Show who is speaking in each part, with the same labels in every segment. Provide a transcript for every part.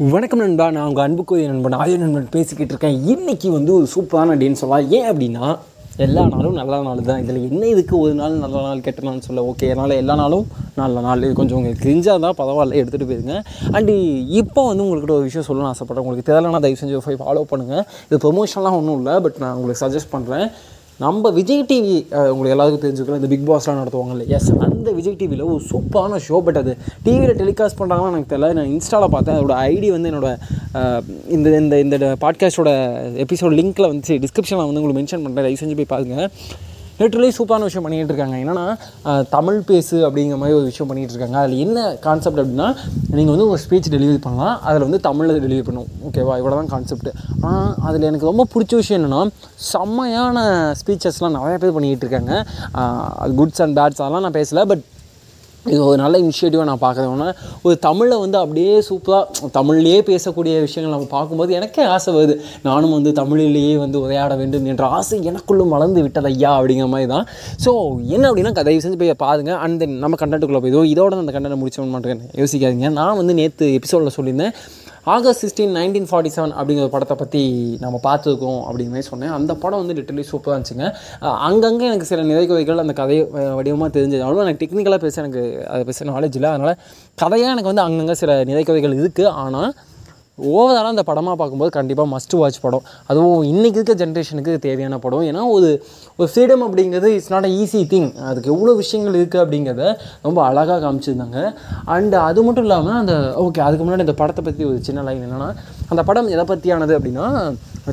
Speaker 1: வணக்கம் நண்பா நான் உங்கள் அன்புக்குரிய நண்பன் ஆயுத நண்பன் பேசிக்கிட்டு இருக்கேன். இன்றைக்கி வந்து ஒரு சூப்பரான டேன்னு சொல்லலாம். ஏன் அப்படின்னா எல்லா நாளும் நல்ல நாள் தான். இதில் என்ன இதுக்கு ஒரு நாள் நல்ல நாள் கெட்ட நாள்னு சொல்ல ஓகே அதனால் எல்லா நாளும் நல்ல நாள். இது கொஞ்சம் உங்களுக்கு கிரிஞ்சாக தான் பரவாயில்ல எடுத்துகிட்டு போயிருங்க. அண்டு இப்போ வந்து உங்கள்கிட்ட ஒரு விஷயம் சொல்லணும்னு ஆசைப்பட்றேன். உங்களுக்கு தெரியலனா தயவு செஞ்சு ஃபைவ் ஃபாலோ பண்ணுங்கள் இது ப்ரொமோஷன்லாம் ஒன்றும் இல்லை பட் நான் உங்களுக்கு சஜஸ்ட் பண்ணுறேன் நம்ம விஜய் டிவி உங்களுக்கு எல்லாருக்கும் தெரிஞ்சுக்கலாம் இந்த பிக் பாஸ்லாம் நடத்துவாங்கல்ல. எஸ் அந்த விஜய் டிவியில் ஒரு சூப்பரான ஷோ பட் அது டிவியில் டெலிகாஸ்ட் பண்ணுறாங்கன்னா எனக்கு தெரியல. நான் இன்ஸ்டாவில் பார்த்தேன். அதோட ஐடி வந்து என்னோட இந்த இந்த இந்த பாட்காஸ்ட்டோட எபிசோட் லிங்க்கில் வந்து டிஸ்கிரிப்ஷனில் வந்து உங்களுக்கு மென்ஷன் பண்ணுறேன் தயவு செஞ்சு போய் பாருங்கள் லிட்டரலி சூப்பரான விஷயம் பண்ணிகிட்டு இருக்காங்க என்னென்னா தமிழ் பேசு அப்படிங்கிற மாதிரி ஒரு விஷயம் பண்ணிகிட்டு இருக்காங்க அதில் என்ன கான்செப்ட் அப்படின்னா நீங்கள் வந்து ஒரு ஸ்பீச் டெலிவரி பண்ணலாம். அதில் வந்து தமிழில் டெலிவரி பண்ணும் ஓகேவா இவ்வளோ தான் கான்செப்ட் ஆனால் அதில் எனக்கு ரொம்ப பிடிச்ச விஷயம் என்னென்னா செம்மையான ஸ்பீச்சஸ்லாம் நிறையா பேர் பண்ணிக்கிட்டு இருக்காங்க குட்ஸ் அண்ட் பேட்ஸ் அதெல்லாம் நான் பேசலை. பட் இது ஒரு நல்ல இனிஷியேட்டிவாக நான் பார்க்குறேன். ஒரு தமிழை வந்து அப்படியே சூப்பராக தமிழ்லேயே பேசக்கூடிய விஷயங்கள் நம்ம பார்க்கும்போது எனக்கே ஆசை வருது. நானும் வந்து தமிழிலேயே வந்து உரையாட வேண்டும் என்ற ஆசை எனக்குள்ளும் வளர்ந்து விட்டது ஐயா அப்படிங்கிற மாதிரி தான். ஸோ என்ன அப்படின்னா தயவு செஞ்சு போய் பாருங்கள் அண்ட் தென் நம்ம கண்டென்ட்டுக்குள்ளே போய் இதோ இதோட அந்த கண்டென்ட் முடிச்சோன்னு மாட்டேங்க யோசிக்காதீங்க. நான் வந்து நேற்று எபிசோடில் சொல்லியிருந்தேன் August sixteen nineteen forty seven அப்படிங்கிற படத்தை பற்றி நம்ம பார்த்துருக்கோம் அப்படிங்கிற மாதிரி சொன்னேன். அந்த படம் வந்து லிட்டரலி சூப்பராக இருந்துச்சுங்க. அங்கங்கே எனக்கு சில நிறைகுறைகள் அந்த கதை வடிவமாக தெரிஞ்சது. அவ்வளோ எனக்கு டெக்னிக்கலாக பேச எனக்கு அதை பேச நாலேஜ் இல்லை. அதனால் கதையாக எனக்கு வந்து அங்கங்கே சில நிறைகுறைகள் இருக்குது ஆனால் ஓவராலாக அந்த படமாக பார்க்கும்போது கண்டிப்பாக மஸ்ட் வாட்ச் படம். அதுவும் இன்றைக்கி இருக்க ஜென்ரேஷனுக்கு தேவையான படம். ஏன்னா ஒரு ஒரு ஃப்ரீடம் அப்படிங்கிறது it's not a easy thing அதுக்கு எவ்வளோ விஷயங்கள் இருக்குது அப்படிங்கிறத ரொம்ப அழகாக காமிச்சிருந்தாங்க. அண்டு அது மட்டும் இல்லாமல் அந்த ஓகே அதுக்கு முன்னாடி இந்த படத்தை பற்றி ஒரு சின்ன லைன் என்னென்னா அந்த படம் எதை பற்றியானது அப்படின்னா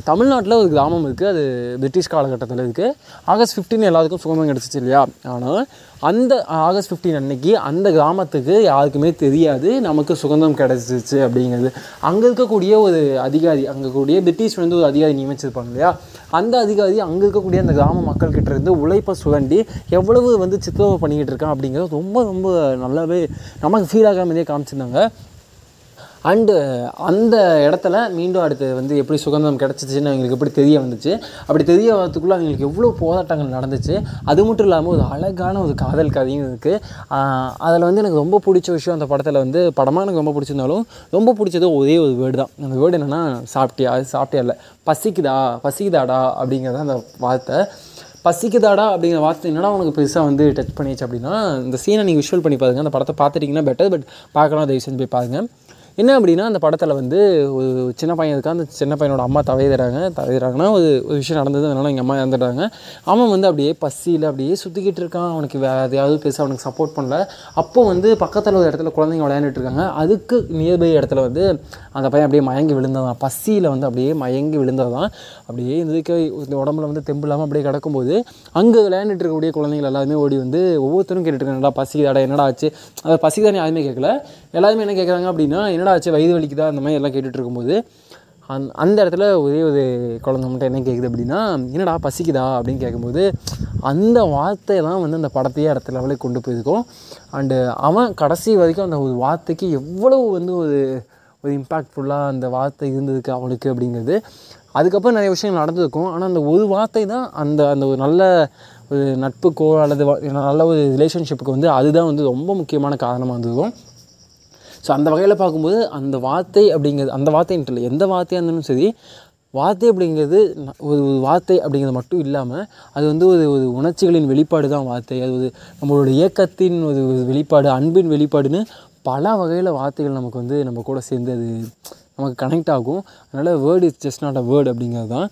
Speaker 1: தமிழ்நாட்டில் ஒரு கிராமம் இருக்குது அது பிரிட்டிஷ் காலகட்டத்தில் இருக்குது ஆகஸ்ட் 15 எல்லாத்துக்கும் சுகமம் கிடச்சிச்சு இல்லையா? ஆனால் அந்த ஆகஸ்ட் 15 அன்னைக்கு அந்த கிராமத்துக்கு யாருக்குமே தெரியாது நமக்கு சுதந்திரம் கிடச்சிச்சு அப்படிங்கிறது. அங்கே இருக்கக்கூடிய ஒரு அதிகாரி அங்கே கூடிய பிரிட்டிஷ் வந்து ஒரு அதிகாரி நியமிச்சிருப்பாங்க இல்லையா? அந்த அதிகாரி அங்கே இருக்கக்கூடிய அந்த கிராம மக்கள் கிட்ட இருந்து உழைப்பை சுரண்டி எவ்வளவு வந்து சித்திரவதை பண்ணிக்கிட்டு இருக்கான் அப்படிங்கிறது ரொம்ப ரொம்ப நல்லாவே நமக்கு ஃபீல் ஆகாமலே காமிச்சிருந்தாங்க. அண்டு uh, அந்த இடத்துல மீண்டும் அடுத்து வந்து எப்படி சுதந்திரம் கிடச்சிச்சின்னு அவங்களுக்கு எப்படி தெரிய வந்துச்சு? அப்படி தெரிய வரதுக்குள்ளே அவங்களுக்கு எவ்வளோ போராட்டங்கள் நடந்துச்சு? அது மட்டும் இல்லாமல் ஒரு அழகான ஒரு காதல் கதையும் இருக்குது அதில் வந்து எனக்கு ரொம்ப பிடிச்ச விஷயம் அந்த படத்தில் வந்து படமாக எனக்கு ரொம்ப பிடிச்சிருந்தாலும் ரொம்ப பிடிச்சது ஒரே ஒரு வேர்டு தான். அந்த வேர்டு என்னென்னா சாப்பிட்டியா? அது சாப்பிட்டியா இல்லை? பசிக்குதா? பசிக்குதாடா? அப்படிங்கிறத அந்த வார்த்தை. பசிக்குதாடா? அப்படிங்கிற வார்த்தை என்னடா உனக்கு பெருசாக வந்து டச் பண்ணிச்சு அப்படின்னா இந்த சீனை நீங்கள் விஷுவல் பண்ணி பாருங்கள் அந்த படத்தை பார்த்துட்டிங்கன்னா பெட்டர் பட் பார்க்கலாம் தயவு செஞ்சு போய் பாருங்கள் என்ன அப்படின்னா அந்த படத்தில் வந்து ஒரு சின்ன பையன் இருக்கா அந்த சின்ன பையனோட அம்மா தவையிறாங்க தவையிறாங்கன்னா ஒரு ஒரு விஷயம் நடந்தது அதனால் எங்கள் அம்மா இறந்துடுறாங்க அவன் வந்து அப்படியே பசியில் அப்படியே சுற்றிக்கிட்டு இருக்கான். அவனுக்கு வேறு எதையாவது பெருசாக அவனுக்கு சப்போர்ட் பண்ணல. அப்போ வந்து பக்கத்தில் ஒரு இடத்துல குழந்தைங்க விளையாண்டுட்டு இருக்காங்க. அதுக்கு நியர்பை இடத்துல வந்து அந்த பையன் அப்படியே மயங்கி விழுந்ததான். பசியில் வந்து அப்படியே மயங்கி விழுந்ததான். அப்படியே இந்த உடம்புல வந்து தெம்பு இல்லாமல் அப்படியே கிடக்கும்போது அங்கே விளையாண்டுட்டு இருக்கக்கூடிய குழந்தைகள் எல்லாருமே ஓடி வந்து ஒவ்வொருத்தரும் கேட்டுட்டு இருக்காங்கடா பசிக்குதாடா என்னடா ஆச்சு? அது பசிக்குதானே யாருமே கேட்கல எல்லாருமே என்ன கேட்குறாங்க அப்படின்னா என்னடா ஆச்சு? வயிறு வலிக்குதா? அந்த மாதிரி எல்லாம் கேட்டுட்டு இருக்கும்போது அந் அந்த இடத்துல ஒரே ஒரு குழந்தை மட்டும் என்ன கேட்குது அப்படின்னா என்னடா பசிக்குதா? அப்படின்னு கேட்கும்போது அந்த வார்த்தை தான் வந்து அந்த படத்தையே அடுத்த லெவலுக்கு கொண்டு போயிருக்கோம். அண்டு அவன் கடைசி வரைக்கும் அந்த ஒரு வார்த்தைக்கு எவ்வளவு வந்து ஒரு ஒரு இம்பேக்ட்ஃபுல்லாக அந்த வார்த்தை இருந்ததுக்கு அவனுக்கு அப்படிங்கிறது அதுக்கப்புறம் நிறைய விஷயங்கள் நடந்திருக்கும். ஆனால் அந்த ஒரு வார்த்தை தான் அந்த அந்த ஒரு நல்ல ஒரு நட்புக்கோ அல்லது நல்ல ஒரு ரிலேஷன்ஷிப்புக்கு வந்து அதுதான் வந்து ரொம்ப முக்கியமான காரணமாக இருந்திருக்கும் ஸோ அந்த வகையில் பார்க்கும்போது அந்த வார்த்தை அப்படிங்கிறது அந்த வார்த்தைன்ட்டு இல்லை எந்த வார்த்தையாக இருந்தாலும் சரி வார்த்தை அப்படிங்கிறது ஒரு வார்த்தை அப்படிங்கிறது மட்டும் இல்லாமல் அது வந்து ஒரு ஒரு உணர்ச்சிகளின் வெளிப்பாடு தான் வார்த்தை. அது ஒரு நம்மளோட இயக்கத்தின் ஒரு வெளிப்பாடு அன்பின் வெளிப்பாடுன்னு பல வகையில் வார்த்தைகள் நமக்கு வந்து நம்ம கூட சேர்ந்து அது நமக்கு கனெக்ட் ஆகும். அதனால் word is just not a word அப்படிங்கிறது தான்.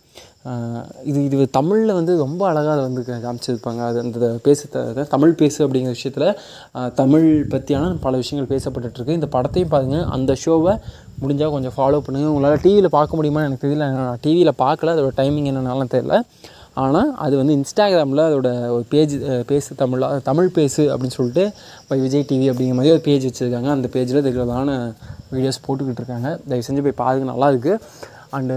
Speaker 1: இது இது தமிழில் வந்து ரொம்ப அழகாக அதை வந்து க- காமிச்சிருப்பாங்க. அது அந்த பேச த- தமிழ் பேசு அப்படிங்கிற விஷயத்தில் தமிழ் பற்றியான பல விஷயங்கள் பேசப்பட்டுருக்கு இந்த படத்தையும் பாருங்கள் அந்த ஷோவை முடிஞ்சால் கொஞ்சம் ஃபாலோ பண்ணுங்கள் உங்களால் டிவியில் பார்க்க முடியுமான்னு எனக்கு தெரியல. நான் டிவியில் பார்க்கல. அதோட டைமிங் என்னன்னாலும் தெரியல. ஆனால் அது வந்து இன்ஸ்டாகிராமில் அதோட ஒரு பேஜ் பேசு தமிழ் தமிழ் பேசு அப்படின்னு சொல்லிட்டு பை விஜய் டிவி அப்படிங்கிற மாதிரி ஒரு பேஜ் வச்சுருக்காங்க. அந்த பேஜில் ரெகுலரான வீடியோஸ் போட்டுக்கிட்டு இருக்காங்க. தயவு செஞ்சு போய் பாருங்க. நல்லாயிருக்கு அண்டு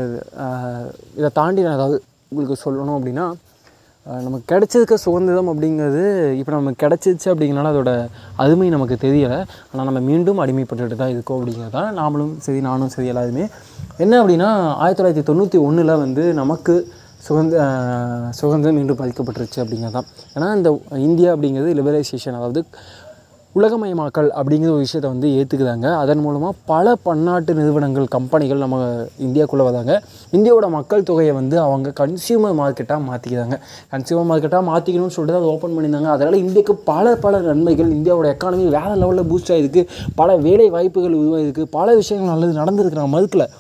Speaker 1: இதை தாண்டி நான் ஏதாவது உங்களுக்கு சொல்லணும் அப்படின்னா நமக்கு கிடைச்சதுக்கு சுதந்திரம் அப்படிங்கிறது இப்போ நமக்கு கிடச்சிச்சு அப்படிங்கிறனால அதோட அருமை நமக்கு தெரியலை. ஆனால் நம்ம மீண்டும் அடிமைப்பட்டுட்டு தான் இருக்கோம் அப்படிங்கிறது தான் நாமளும் சரி நானும் சரி எல்லாருமே. என்ன அப்படின்னா ஆயிரத்தி தொள்ளாயிரத்தி தொண்ணூற்றி ஒன்றில் வந்து நமக்கு சுதந்திர சுதந்திரம் மீண்டும் பதிக்கப்பட்டுருச்சு அப்படிங்கிறது தான். ஏன்னா இந்த இந்தியா அப்படிங்கிறது லிபரலைசேஷன் அதாவது உலகமயமாக்கல் அப்படிங்கிற ஒரு விஷயத்தை வந்து ஏற்றுக்குதாங்க அதன் மூலமாக பல பன்னாட்டு நிறுவனங்கள் கம்பெனிகள் நம்ம இந்தியாவுக்குள்ளே வராங்க. இந்தியாவோட மக்கள் தொகையை வந்து அவங்க கன்சியூமர் மார்க்கெட்டாக மாற்றிக்கிறாங்க கன்சியூமர் மார்க்கெட்டாக மாற்றிக்கணும்னு சொல்லிட்டு அதை ஓப்பன் பண்ணியிருந்தாங்க. அதனால் இந்தியாவுக்கு பல பல நன்மைகள் இந்தியாவோட எக்கானமி வேறு லெவலில் பூஸ்ட் ஆகிருக்கு பல வேலை வாய்ப்புகள் உருவாகிருக்கு பல விஷயங்கள் நல்லது நடந்திருக்கு நான்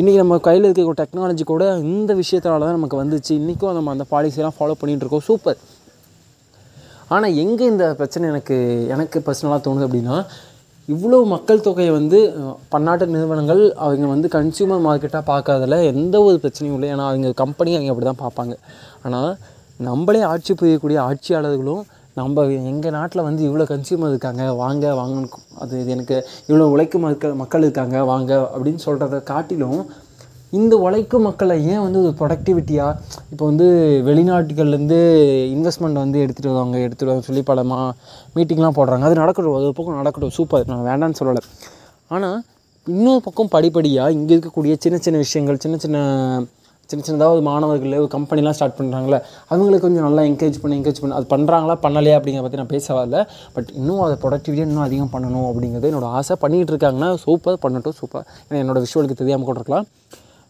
Speaker 1: இன்றைக்கி நம்ம கையில் இருக்க டெக்னாலஜி கூட இந்த விஷயத்தினால தான் நமக்கு வந்துச்சு. இன்றைக்கும் நம்ம அந்த பாலிசியெல்லாம் ஃபாலோ பண்ணிகிட்டு இருக்கோம். சூப்பர் ஆனால் எங்கே இந்த பிரச்சனை எனக்கு எனக்கு பர்சனலாக தோணுது அப்படின்னா இவ்வளோ மக்கள் தொகையை வந்து பன்னாட்டு நிறுவனங்கள் அவங்க வந்து கன்சியூமர் மார்க்கெட்டாக பார்க்காதல எந்த ஒரு பிரச்சனையும் இல்லை. ஏன்னா அவங்க கம்பெனி அவங்க அப்படி தான் பார்ப்பாங்க. ஆனால் நம்மளே ஆட்சி புரியக்கூடிய ஆட்சியாளர்களும் நம்ம எங்கள் நாட்டில் வந்து இவ்வளோ கன்சியூமர் இருக்காங்க வாங்க வாங்கன்னு அது இது எனக்கு இவ்வளோ உழைக்கும் மக்கள் மக்கள் இருக்காங்க வாங்க அப்படின்னு சொல்கிறத காட்டிலும் இந்த உழைக்கும் மக்களை ஏன் வந்து ஒரு ப்ரொடக்டிவிட்டியாக இப்போ வந்து வெளிநாட்டுகள்லேருந்து இன்வெஸ்ட்மெண்ட் வந்து எடுத்துகிட்டு வருவாங்க எடுத்துகிட்டு வருவாங்க சொல்லி பல மா மீட்டிங்லாம் போடுறாங்க. அது நடக்கட்டும் அது ஒரு பக்கம் நடக்கட்டும் சூப்பர் நான் வேண்டாம்னு சொல்லலை. ஆனால் இன்னொரு பக்கம் படிப்படியாக இங்கே இருக்கக்கூடிய சின்ன சின்ன விஷயங்கள் சின்ன சின்ன சின்ன சின்னதாக ஒரு மாணவர்கள் ஒரு கம்பெனிலாம் ஸ்டார்ட் பண்ணுறாங்களே அவங்களுக்கு கொஞ்சம் நல்லா என்கரேஜ் பண்ணி என்கரேஜ் பண்ணி. அது பண்ணுறாங்களா பண்ணலையா அப்படிங்கிற பற்றி நான் பேச வரல. பட் இன்னும் அதை ப்ரொடக்டிவிட்டியாக இன்னும் அதிகம் பண்ணணும் அப்படிங்கிறது என்னோடய ஆசை. பண்ணிகிட்டு இருக்காங்கன்னா சூப்பர் பண்ணட்டும் சூப்பர் ஏன்னா என்னோட விஷுவலுக்கு தெரியாமல் கூட இருக்கலாம்.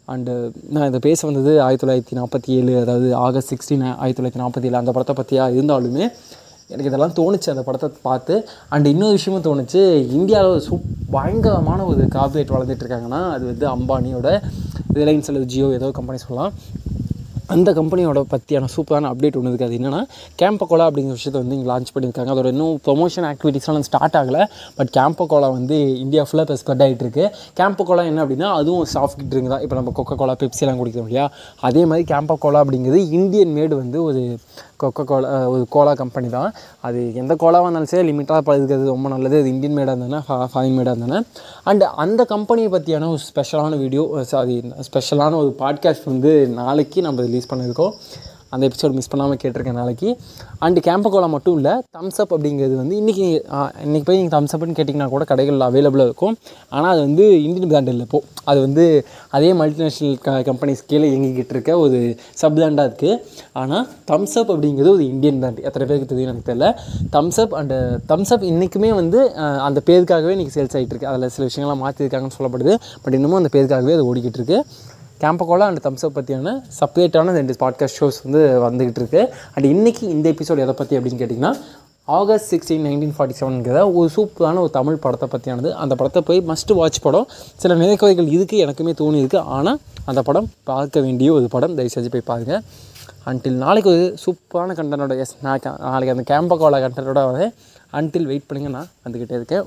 Speaker 1: அண்டு uh, நான் இதை பேச வந்தது ஆயிரத்தி தொள்ளாயிரத்தி நாற்பத்தி ஏழு அதாவது ஆகஸ்ட் சிக்ஸ்டீன் ஆயிரத்தி தொள்ளாயிரத்தி நாற்பத்தி ஏழு அந்த படத்தை பற்றியாக இருந்தாலுமே எனக்கு இதெல்லாம் தோணுச்சு அந்த படத்தை பார்த்து. அண்ட் இன்னொரு விஷயமும் தோணுச்சு இந்தியாவில் சூப் பயங்கரமான ஒரு கார்பரேட் வளர்ந்துட்டு இருக்காங்கன்னா அது வந்து அம்பானியோட ரிலையன்ஸ் அல்லது ஜியோ ஏதோ கம்பெனி சொல்லலாம். அந்த கம்பெனியோட பற்றியான சூப்பரான அப்டேட் ஒன்று இருக்குது அது என்னென்னா கேம்பகோலா அப்படிங்கிற விஷயத்தை வந்து இங்கே லான்ச் பண்ணியிருக்காங்க. அதோட இன்னும் ப்ரொமோஷன் ஆக்டிவிட்டீஸ்லாம் ஸ்டார்ட் ஆகலை. பட் கேம்பகோலா வந்து இந்தியா ஃபுல்லாக இப்போ ஸ்ப்ரெட் ஆகிட்டு இருக்கு. கேம்பகோலா என்ன அப்படின்னா அதுவும் சாஃப்ட் ட்ரிங்க் தான். இப்போ நம்ம கொக்கோ கோலா பெப்சிலாம் குடிக்கிறோம் இல்லையா? அதே மாதிரி கேம்பகோலா அப்படிங்கிறது இந்தியன் மேடு வந்து ஒரு கொக்கோ கோலா ஒரு கோலா கம்பெனி தான். அது எந்த கோலாவாக இருந்தாலும் சரி லிமிட்டாக பழகிறது ரொம்ப நல்லது. அது இந்தியன் மேடாக இருந்தானே ஃபாரின் மேடாக இருந்தானே அண்ட் அந்த கம்பெனியை பற்றியான ஒரு ஸ்பெஷலான வீடியோ சாரி ஸ்பெஷலான ஒரு பாட்காஸ்ட் வந்து நாளைக்கு நம்ம ரிலீஸ் பண்ணியிருக்கோம். அந்த எபிசோட் மிஸ் பண்ணாமல் கேட்டிருக்கேன் நாளைக்கு. அண்டு கேம்பகோலா மட்டும் இல்லை தம்ஸ் அப் அப்படிங்கிறது வந்து இன்றைக்கி இன்றைக்கி போய் நீங்கள் தம்ஸ் அப்னு கேட்டிங்கன்னா கூட கடைகளில் அவைலபிளாக இருக்கும். ஆனால் அது வந்து இந்தியன் பிராண்ட் இல்லை இப்போது அது வந்து அதே மல்டிநேஷ்னல் க கம்பெனிஸ் கீழே இயங்கிக்கிட்டு இருக்க ஒரு சப் பிராண்டாக இருக்குது ஆனால் தம்ஸ் அப் அப்படிங்கிறது ஒரு இந்தியன் பிராண்ட் எத்தனை பேருக்கு தெரியும் எனக்கு தெரியல. Thums Up and Thums Up இன்றைக்குமே வந்து அந்த பேருக்காகவே இன்றைக்கி சேல்ஸ் ஆகிட்டு இருக்கு. அதில் சில விஷயங்கள்லாம் மாற்றிருக்காங்கன்னு சொல்லப்படுது. பட் இன்னமும் அந்த பேருக்காகவே அது ஓடிக்கிட்டு இருக்குது கேம்பகோலா அண்ட் தம்ஸ் பற்றியான செப்பரேட்டான ரெண்டு பாட்காஸ்ட் ஷோஸ் வந்து வந்துகிட்டு இருக்கு. அண்ட் இன்றைக்கி இந்த எபிசோட் எதை பற்றி அப்படின்னு கேட்டிங்கன்னா ஆகஸ்ட் சிக்ஸ்டீன் நைன்டீன் ஃபார்ட்டி செவனுங்கிற ஒரு சூப்பரான ஒரு தமிழ் படத்தை பற்றியானது அந்த படத்தை போய் மஸ்ட் வாட்ச் படம். சில நினைக்கவைகள் இருக்குது எனக்குமே தோணி இருக்குது ஆனால் அந்த படம் பார்க்க வேண்டிய ஒரு படம். தயவு செஞ்சு போய் பாருங்கள் அன்டில் நாளைக்கு ஒரு சூப்பரான கண்டனோட எஸ் நான் நாளைக்கு அந்த கேம்பகோலா கண்டனோட வந்து அன்டில் வெயிட் பண்ணுங்க நான் வந்துக்கிட்டே இருக்கேன்.